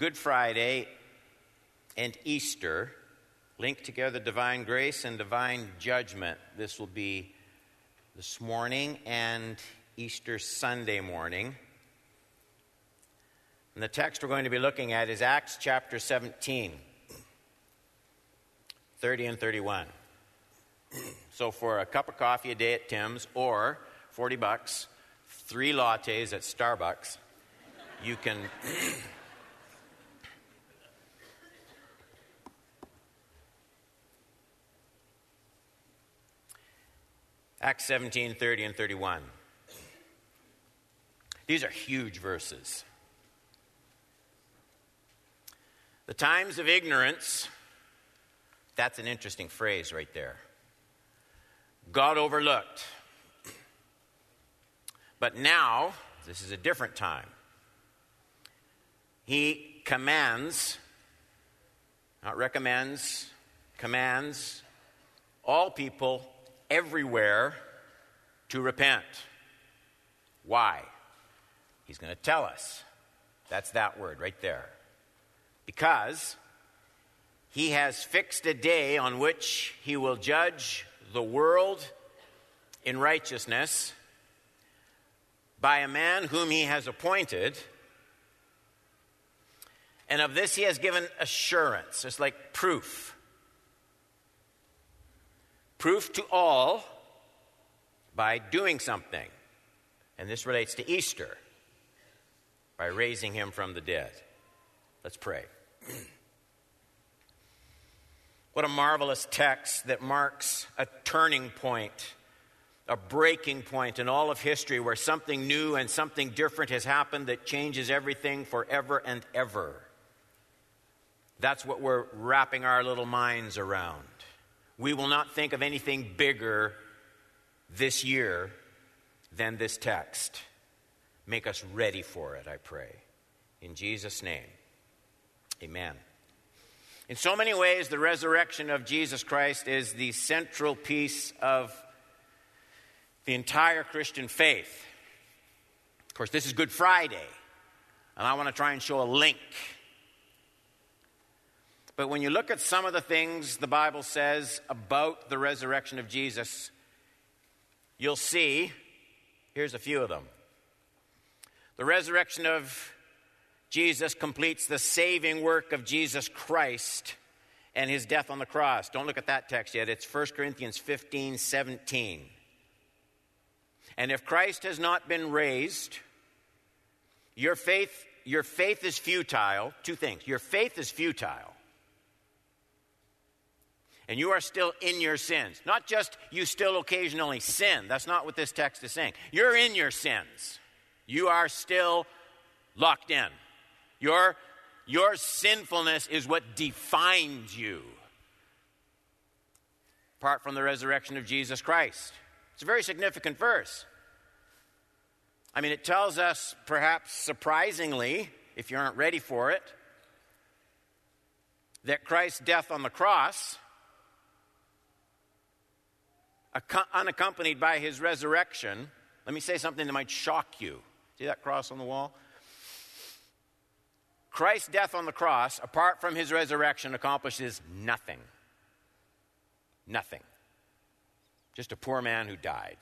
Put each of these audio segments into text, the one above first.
Good Friday and Easter link together divine grace and divine judgment. This will be this morning and Easter Sunday morning. And the text we're going to be looking at is Acts chapter 17, 30 and 31. So for a cup of coffee a day at Tim's or 40 bucks, three lattes at Starbucks, you can Acts 17, 30 and 31. These are huge verses. The times of ignorance, that's an interesting phrase right there. God overlooked. But now, this is a different time. He commands, not recommends, commands all people everywhere to repent. Why? He's going to tell us. That's that word right there. Because he has fixed a day on which he will judge the world in righteousness by a man whom he has appointed. And of this he has given assurance. It's like proof proof to all by doing something. And this relates to Easter by raising him from the dead. Let's pray. what a marvelous text that marks a turning point, a breaking point in all of history where something new and something different has happened that changes everything forever and ever. That's what we're wrapping our little minds around we will not think of anything bigger this year than this text. Make us ready for it, I pray. In Jesus' name, amen. In so many ways, the resurrection of Jesus Christ is the central piece of the entire Christian faith. Of course, this is Good Friday, and I want to try and show a link but when you look at some of the things the Bible says about the resurrection of Jesus, you'll see here's a few of them. The resurrection of Jesus completes the saving work of Jesus Christ and his death on the cross. Don't look at that text yet. It's 1 Corinthians 15 17. And if Christ has not been raised, your faith, your faith is futile. Two things. Your faith is futile and you are still in your sins. Not just you still occasionally sin. That's not what this text is saying. You're in your sins. You are still locked in. Your, your sinfulness is what defines you. Apart from the resurrection of Jesus Christ. It's a very significant verse. I mean, it tells us, perhaps surprisingly, if you aren't ready for it, that Christ's death on the cross unaccompanied by his resurrection, let me say something that might shock you. See that cross on the wall? Christ's death on the cross, apart from his resurrection, accomplishes nothing. Nothing. Just a poor man who died.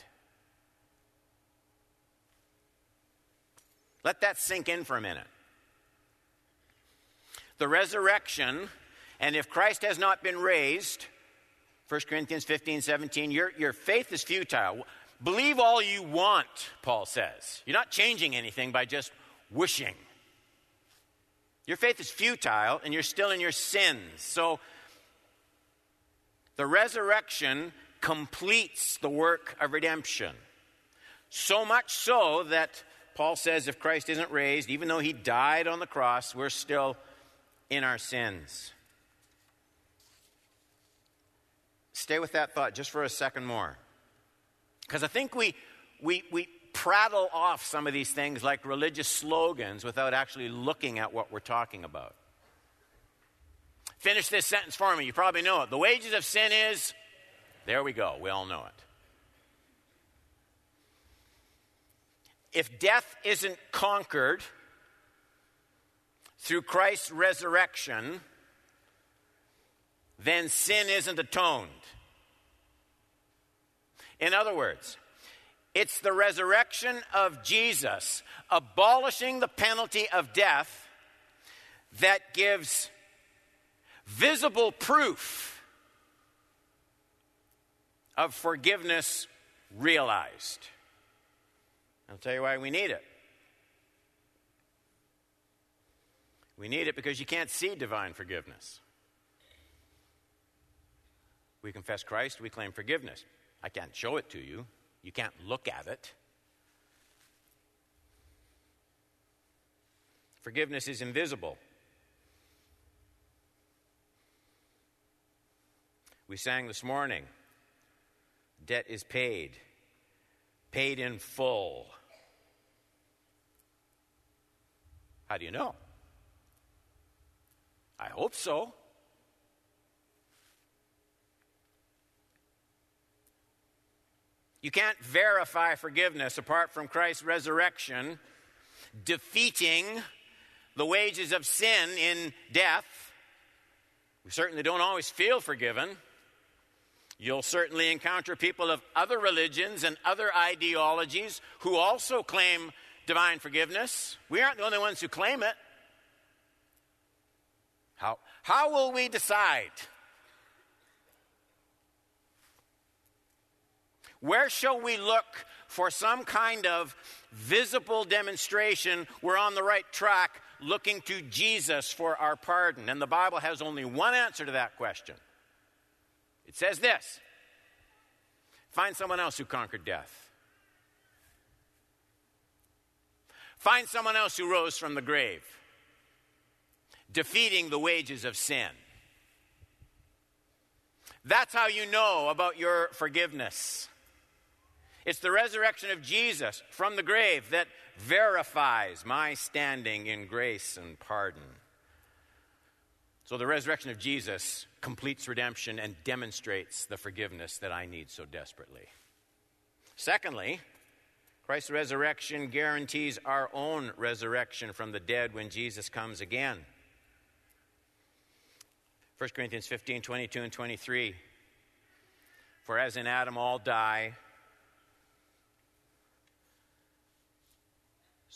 Let that sink in for a minute. The resurrection, and if Christ has not been raised, 1 Corinthians 15, 17, your, your faith is futile. Believe all you want, Paul says. You're not changing anything by just wishing. Your faith is futile and you're still in your sins. So the resurrection completes the work of redemption. So much so that Paul says if Christ isn't raised, even though he died on the cross, we're still in our sins. Stay with that thought just for a second more. Because I think we, we, we prattle off some of these things like religious slogans without actually looking at what we're talking about. Finish this sentence for me. You probably know it. The wages of sin is, there we go. We all know it. If death isn't conquered, through Christ's resurrection, then sin isn't atoned. In other words, it's the resurrection of Jesus, abolishing the penalty of death, that gives visible proof of forgiveness realized. I'll tell you why we need it. We need it because you can't see divine forgiveness. We confess Christ, we claim forgiveness. I can't show it to you, you can't look at it. Forgiveness is invisible. We sang this morning debt is paid, paid in full. How do you know? I hope so. You can't verify forgiveness apart from Christ's resurrection, defeating the wages of sin in death. We certainly don't always feel forgiven. You'll certainly encounter people of other religions and other ideologies who also claim divine forgiveness. We aren't the only ones who claim it. How, how will we decide? Where shall we look for some kind of visible demonstration we're on the right track looking to Jesus for our pardon? And the Bible has only one answer to that question. It says this Find someone else who conquered death. Find someone else who rose from the grave, defeating the wages of sin. That's how you know about your forgiveness. It's the resurrection of Jesus from the grave that verifies my standing in grace and pardon. So the resurrection of Jesus completes redemption and demonstrates the forgiveness that I need so desperately. Secondly, Christ's resurrection guarantees our own resurrection from the dead when Jesus comes again. 1 Corinthians 15 22 and 23. For as in Adam all die,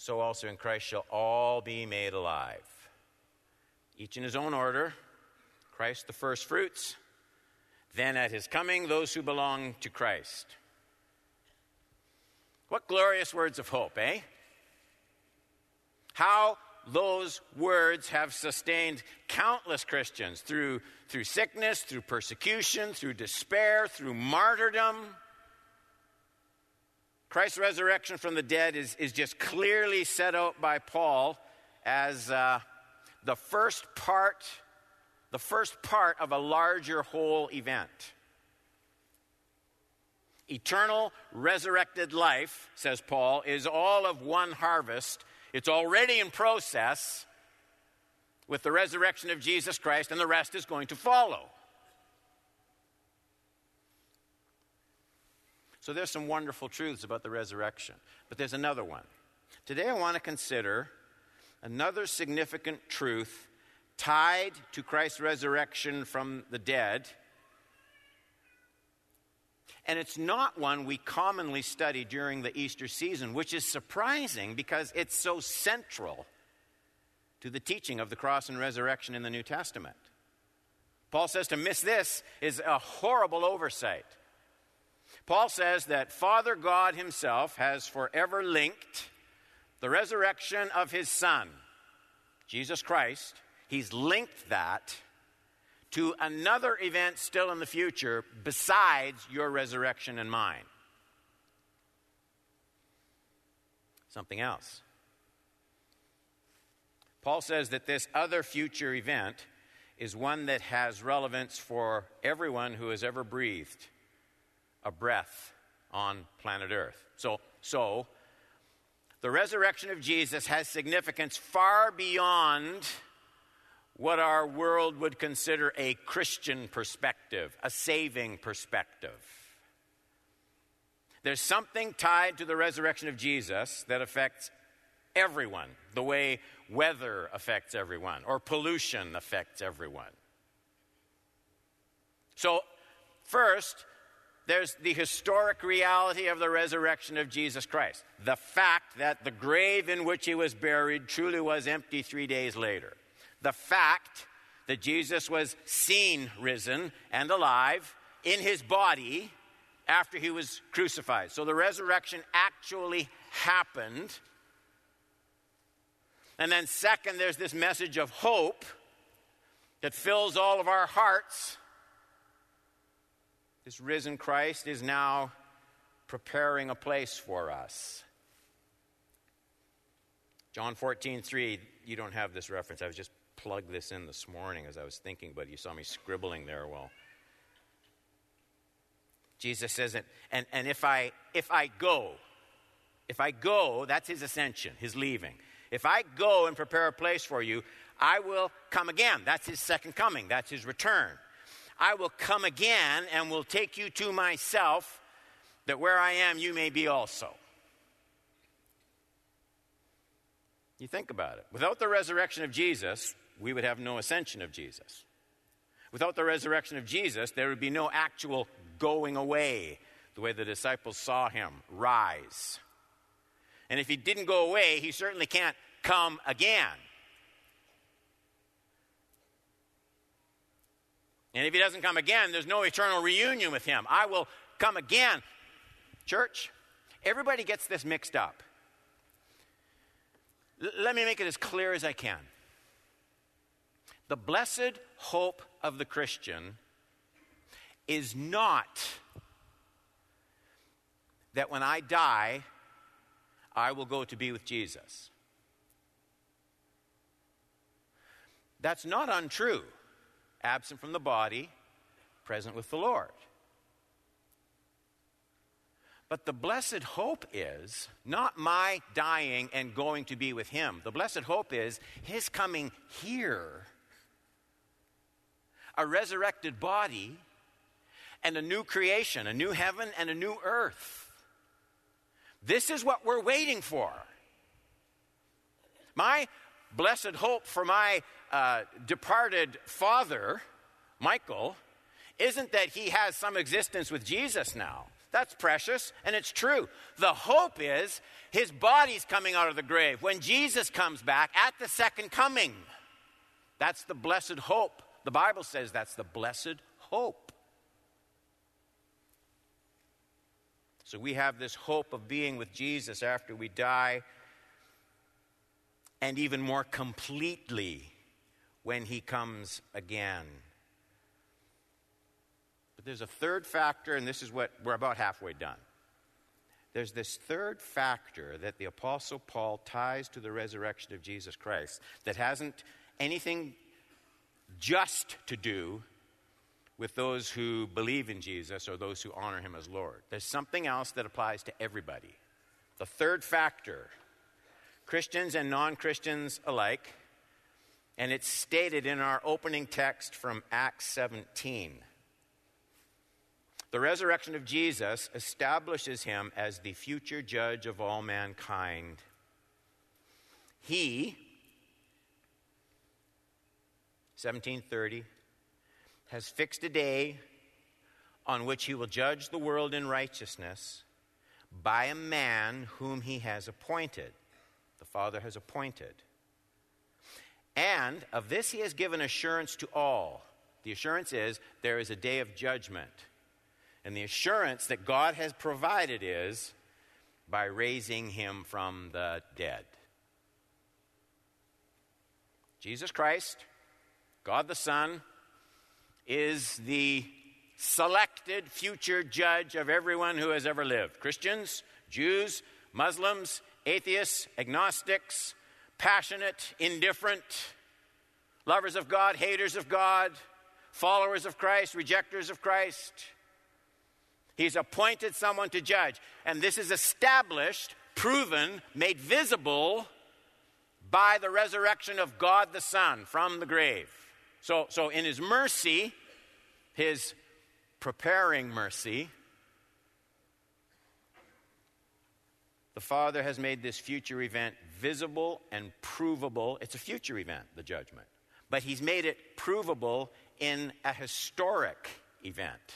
so also in Christ shall all be made alive each in his own order Christ the first fruits, then at his coming, those who belong to Christ. What glorious words of hope, eh? How those words have sustained countless Christians through, through sickness, through persecution, through despair, through martyrdom. Christ's resurrection from the dead is, is just clearly set out by Paul as uh, the first part, the first part of a larger whole event. Eternal resurrected life, says Paul, is all of one harvest. It's already in process with the resurrection of Jesus Christ, and the rest is going to follow. So there's some wonderful truths about the resurrection. But there's another one. Today I want to consider another significant truth tied to Christ's resurrection from the dead. And it's not one we commonly study during the Easter season, which is surprising because it's so central to the teaching of the cross and resurrection in the New Testament. Paul says to miss this is a horrible oversight. Paul says that Father God Himself has forever linked the resurrection of his son, Jesus Christ, he's linked that to another event still in the future besides your resurrection and mine. Something else. Paul says that this other future event is one that has relevance for everyone who has ever breathed a breath on planet Earth. So, so the resurrection of Jesus has significance far beyond what our world would consider a Christian perspective, a saving perspective. There's something tied to the resurrection of Jesus that affects everyone, the way weather affects everyone or pollution affects everyone. So, first, there's the historic reality of the resurrection of Jesus Christ. The fact that the grave in which he was buried truly was empty three days later. The fact that Jesus was seen risen and alive in his body after he was crucified. So the resurrection actually happened. And then, second, there's this message of hope that fills all of our hearts this risen Christ is now preparing a place for us. John 14, 3, you don't have this reference. I was just plugged this in this morning as I was thinking, but you saw me scribbling there. Well, Jesus says it, and, and if I if I go, if I go, that's his ascension, his leaving. If I go and prepare a place for you, I will come again. That's his second coming, that's his return. I will come again and will take you to myself, that where I am, you may be also. You think about it. Without the resurrection of Jesus, we would have no ascension of Jesus. Without the resurrection of Jesus, there would be no actual going away, the way the disciples saw him rise. And if he didn't go away, he certainly can't come again. And if he doesn't come again, there's no eternal reunion with him. I will come again. Church, everybody gets this mixed up. L- let me make it as clear as I can. The blessed hope of the Christian is not that when I die, I will go to be with Jesus. That's not untrue absent from the body, present with the Lord. But the blessed hope is not my dying and going to be with him. The blessed hope is his coming here, a resurrected body, and a new creation, a new heaven and a new earth. This is what we're waiting for. My blessed hope for my uh, departed father, Michael, isn't that he has some existence with Jesus now. That's precious and it's true. The hope is his body's coming out of the grave when Jesus comes back at the second coming. That's the blessed hope. The Bible says that's the blessed hope. So we have this hope of being with Jesus after we die and even more completely when he comes again. But there's a third factor, and this is what we're about halfway done. There's this third factor that the Apostle Paul ties to the resurrection of Jesus Christ that hasn't anything just to do with those who believe in Jesus or those who honor him as Lord. There's something else that applies to everybody. The third factor Christians and non Christians alike. And it's stated in our opening text from Acts 17. The resurrection of Jesus establishes him as the future judge of all mankind. He, 1730, has fixed a day on which he will judge the world in righteousness by a man whom he has appointed Father has appointed. And of this he has given assurance to all. The assurance is there is a day of judgment. And the assurance that God has provided is by raising him from the dead. Jesus Christ, God the Son, is the selected future judge of everyone who has ever lived Christians, Jews, Muslims, atheists, agnostics, passionate, indifferent, lovers of God, haters of God, followers of Christ, rejectors of Christ. He's appointed someone to judge. And this is established, proven, made visible by the resurrection of God the Son from the grave. So, so in his mercy, his preparing mercy, the Father has made this future event visible and provable. It's a future event, the judgment. But He's made it provable in a historic event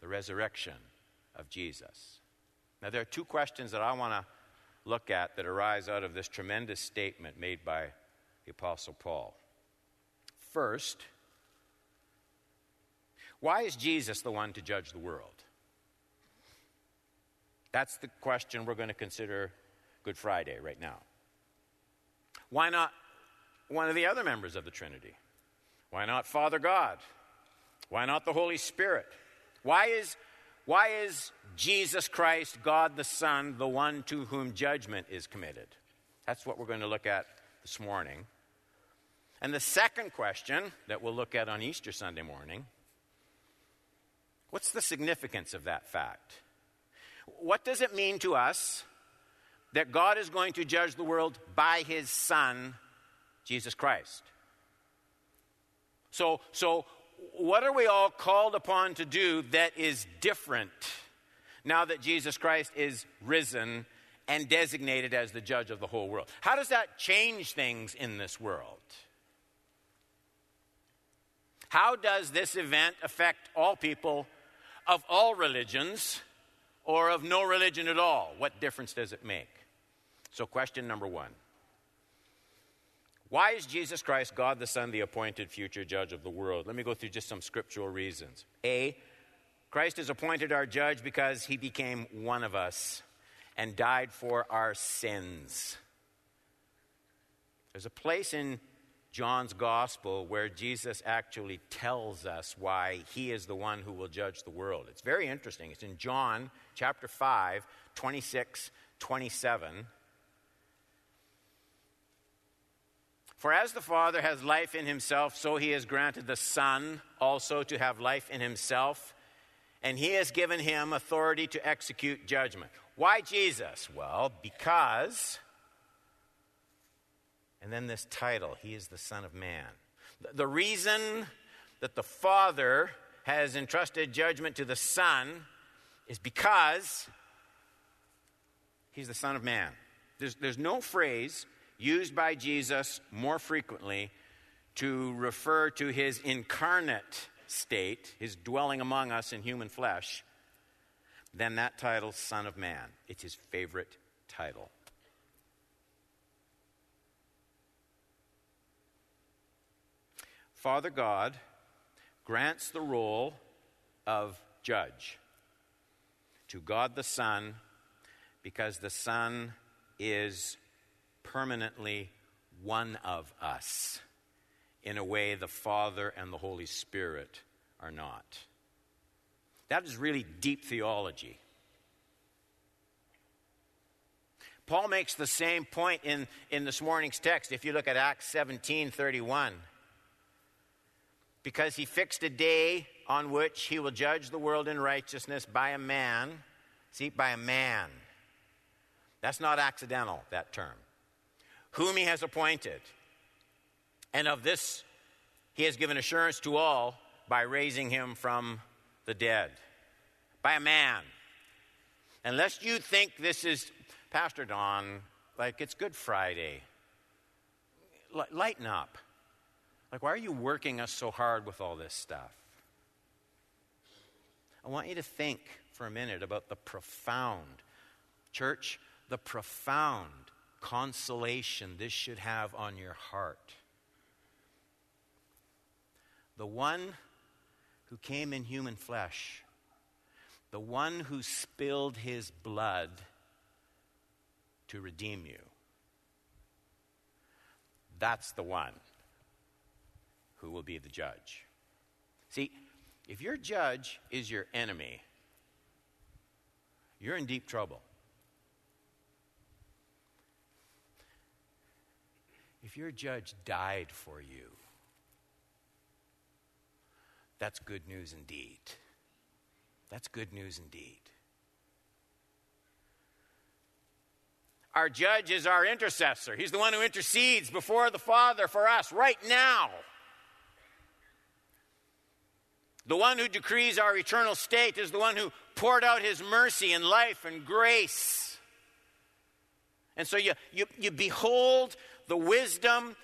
the resurrection of Jesus. Now, there are two questions that I want to look at that arise out of this tremendous statement made by the Apostle Paul. First, why is Jesus the one to judge the world? That's the question we're going to consider Good Friday right now. Why not one of the other members of the Trinity? Why not Father God? Why not the Holy Spirit? Why is, why is Jesus Christ, God the Son, the one to whom judgment is committed? That's what we're going to look at this morning. And the second question that we'll look at on Easter Sunday morning what's the significance of that fact? What does it mean to us that God is going to judge the world by his Son, Jesus Christ? So, so what are we all called upon to do that is different now that Jesus Christ is risen and designated as the judge of the whole world? How does that change things in this world? How does this event affect all people of all religions or of no religion at all? What difference does it make? So, question number one why is Jesus Christ, God the Son, the appointed future judge of the world? Let me go through just some scriptural reasons. A, Christ is appointed our judge because he became one of us and died for our sins. There's a place in John's gospel where Jesus actually tells us why he is the one who will judge the world. It's very interesting. It's in John chapter 5, 26, 27. For as the Father has life in himself, so he has granted the Son also to have life in himself, and he has given him authority to execute judgment. Why Jesus? Well, because, and then this title, He is the Son of Man. The reason that the Father has entrusted judgment to the Son is because He's the Son of Man. There's, there's no phrase used by Jesus more frequently to refer to his incarnate state, his dwelling among us in human flesh, than that title, Son of Man. It's his favorite title. Father God grants the role of judge to God the Son because the Son is permanently one of us in a way the Father and the Holy Spirit are not. That is really deep theology. Paul makes the same point in, in this morning's text if you look at Acts 17 31. Because he fixed a day on which he will judge the world in righteousness by a man. See, by a man. That's not accidental, that term whom he has appointed. And of this he has given assurance to all by raising him from the dead, by a man. Unless you think this is, Pastor Don, like it's Good Friday, lighten up. Like, why are you working us so hard with all this stuff? I want you to think for a minute about the profound, church, the profound consolation this should have on your heart. The one who came in human flesh, the one who spilled his blood to redeem you. That's the one who will be the judge. See, if your judge is your enemy, you're in deep trouble. If your judge died for you, that's good news indeed. That's good news indeed. Our judge is our intercessor. He's the one who intercedes before the Father for us right now. The one who decrees our eternal state is the one who poured out his mercy and life and grace And so you, you, you behold the wisdom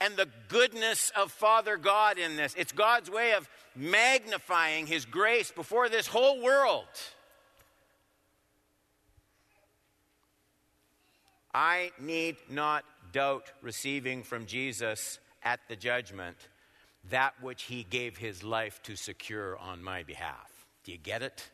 and the goodness of Father God in this. It's God's way of magnifying His grace before this whole world. I need not doubt receiving from Jesus at the judgment that which He gave His life to secure on my behalf. Do you get it?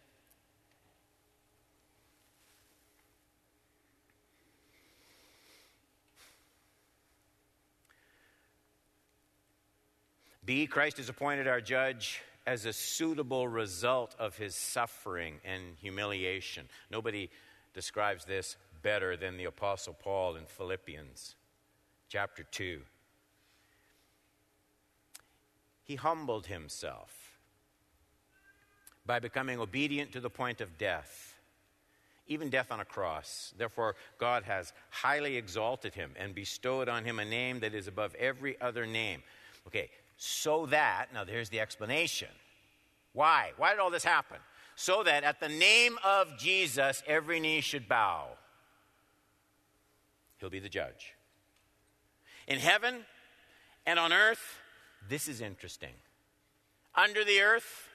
B, Christ is appointed our judge as a suitable result of his suffering and humiliation. Nobody describes this better than the Apostle Paul in Philippians chapter 2. He humbled himself by becoming obedient to the point of death, even death on a cross. Therefore, God has highly exalted him and bestowed on him a name that is above every other name. Okay, so that, now there's the explanation. Why? Why did all this happen? So that at the name of Jesus, every knee should bow. He'll be the judge. In heaven and on earth, this is interesting. Under the earth,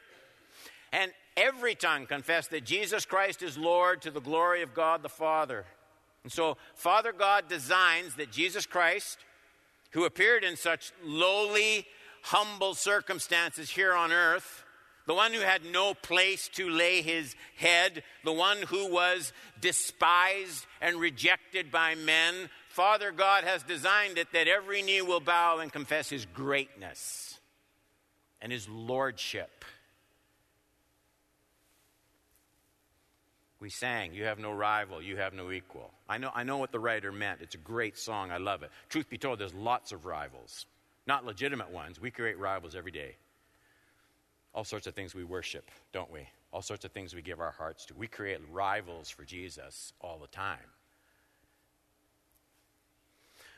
and every tongue confess that Jesus Christ is Lord to the glory of God the Father. And so, Father God designs that Jesus Christ, who appeared in such lowly humble circumstances here on earth, the one who had no place to lay his head, the one who was despised and rejected by men, Father God has designed it that every knee will bow and confess his greatness and his lordship. We sang, You have no rival, you have no equal. I know, I know what the writer meant. It's a great song. I love it. Truth be told, there's lots of rivals not legitimate ones. We create rivals every day. All sorts of things we worship, don't we? All sorts of things we give our hearts to. We create rivals for Jesus all the time.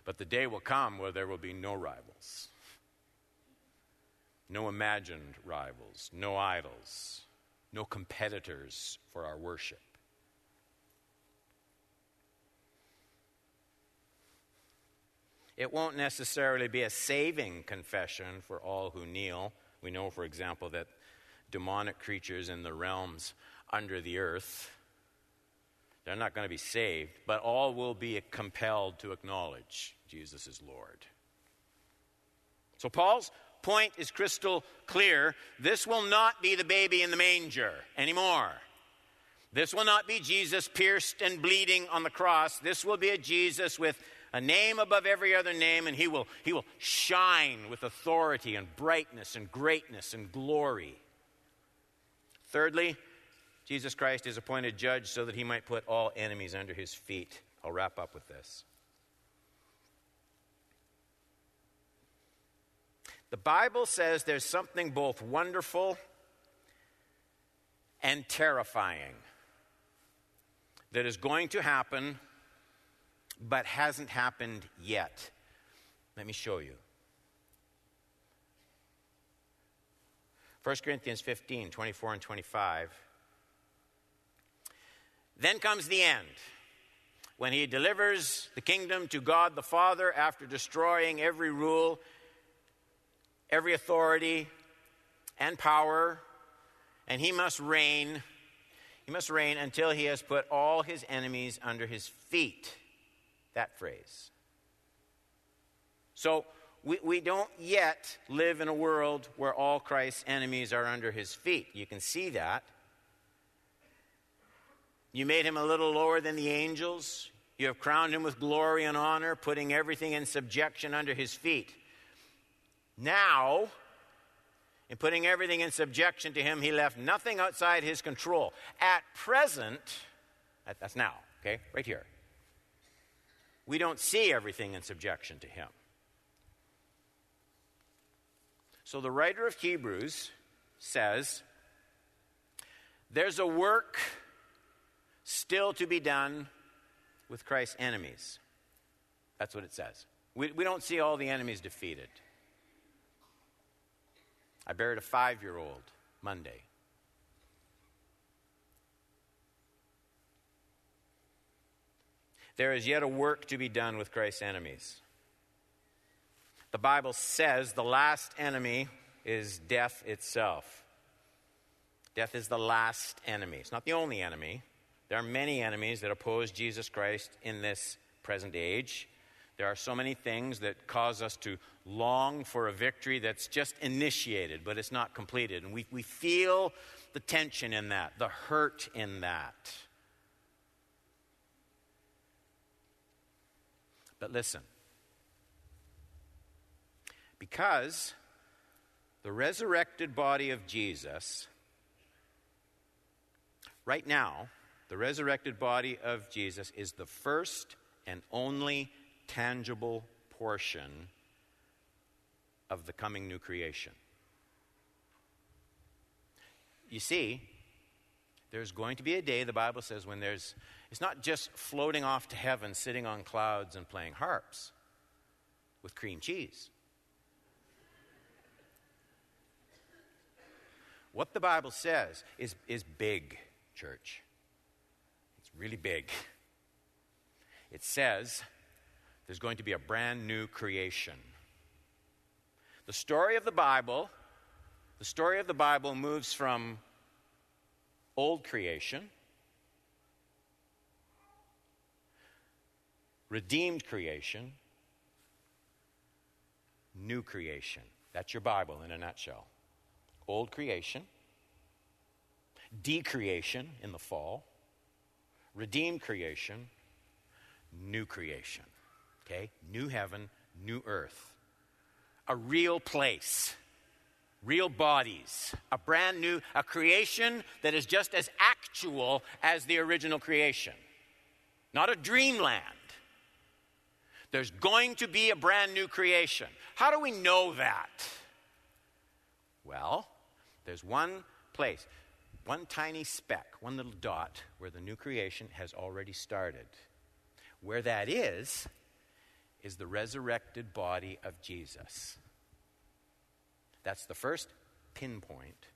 But the day will come where there will be no rivals, no imagined rivals, no idols, no competitors for our worship. It won't necessarily be a saving confession for all who kneel. We know, for example, that demonic creatures in the realms under the earth, they're not going to be saved, but all will be compelled to acknowledge Jesus is Lord. So, Paul's point is crystal clear. This will not be the baby in the manger anymore. This will not be Jesus pierced and bleeding on the cross. This will be a Jesus with a name above every other name, and he will, he will shine with authority and brightness and greatness and glory. Thirdly, Jesus Christ is appointed judge so that he might put all enemies under his feet. I'll wrap up with this. The Bible says there's something both wonderful and terrifying that is going to happen but hasn't happened yet. Let me show you. 1 Corinthians 15, 24 and 25. Then comes the end, when he delivers the kingdom to God the Father after destroying every rule, every authority, and power, and he must reign. He must reign until he has put all his enemies under his feet that phrase. So we, we don't yet live in a world where all Christ's enemies are under his feet. You can see that. You made him a little lower than the angels. You have crowned him with glory and honor, putting everything in subjection under his feet. Now, in putting everything in subjection to him, he left nothing outside his control. At present, that's now, okay, right here we don't see everything in subjection to him. So the writer of Hebrews says there's a work still to be done with Christ's enemies. That's what it says. We, we don't see all the enemies defeated. I buried a five year old Monday. There is yet a work to be done with Christ's enemies. The Bible says the last enemy is death itself. Death is the last enemy. It's not the only enemy. There are many enemies that oppose Jesus Christ in this present age. There are so many things that cause us to long for a victory that's just initiated, but it's not completed. And we, we feel the tension in that, the hurt in that. But listen, because the resurrected body of Jesus, right now, the resurrected body of Jesus is the first and only tangible portion of the coming new creation. You see, there's going to be a day, the Bible says, when there's, it's not just floating off to heaven, sitting on clouds and playing harps with cream cheese. What the Bible says is, is big, church. Really big. It says there's going to be a brand new creation. The story of the Bible, the story of the Bible moves from old creation, redeemed creation, new creation. That's your Bible in a nutshell old creation, decreation in the fall, redeemed creation, new creation. Okay? New heaven, new earth. A real place, real bodies, a brand new, a creation that is just as actual as the original creation. Not a dreamland. There's going to be a brand new creation. How do we know that? Well, there's one place, one tiny speck, one little dot where the new creation has already started. Where that is, is the resurrected body of Jesus. That's the first pinpoint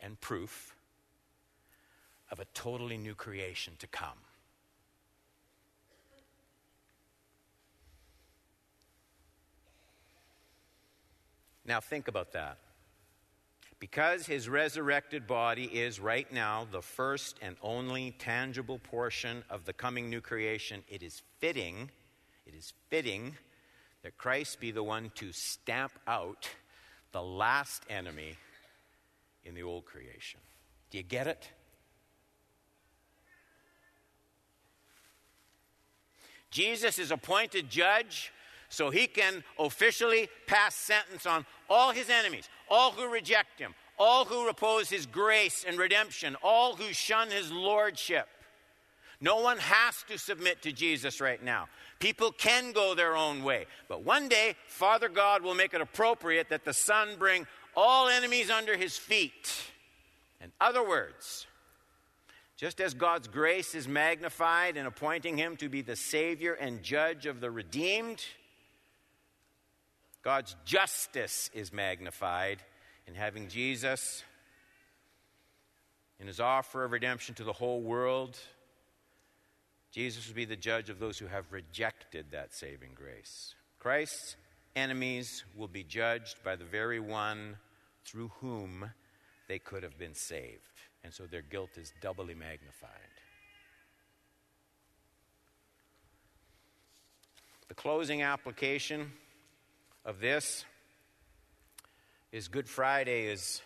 and proof of a totally new creation to come. Now, think about that. Because his resurrected body is right now the first and only tangible portion of the coming new creation, it is fitting, it is fitting that Christ be the one to stamp out the last enemy in the old creation. Do you get it? Jesus is appointed judge so he can officially pass sentence on all his enemies, all who reject him, all who oppose his grace and redemption, all who shun his lordship. No one has to submit to Jesus right now. People can go their own way. But one day, Father God will make it appropriate that the Son bring all enemies under his feet. In other words, just as God's grace is magnified in appointing him to be the Savior and Judge of the redeemed, God's justice is magnified in having Jesus in his offer of redemption to the whole world. Jesus will be the judge of those who have rejected that saving grace. Christ's enemies will be judged by the very one through whom they could have been saved. And so their guilt is doubly magnified. The closing application of this is Good Friday is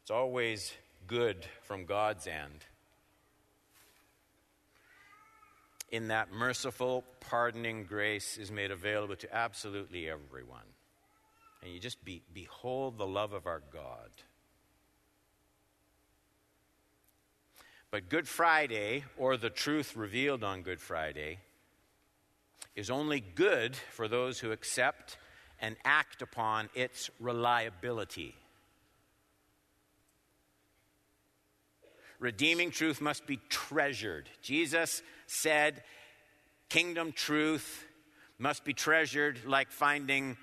it's always good from God's end. In that merciful, pardoning grace is made available to absolutely everyone. And you just be, behold the love of our God. But Good Friday, or the truth revealed on Good Friday, is only good for those who accept and act upon its reliability. Redeeming truth must be treasured. Jesus said, Kingdom truth must be treasured like finding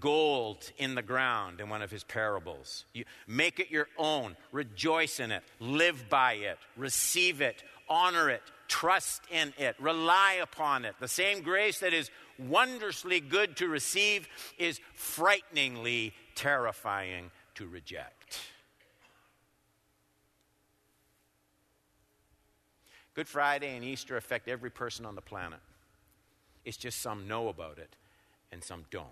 gold in the ground in one of his parables. You make it your own, rejoice in it, live by it, receive it, honor it, trust in it, rely upon it. The same grace that is wondrously good to receive is frighteningly terrifying to reject. Good Friday and Easter affect every person on the planet. It's just some know about it and some don't.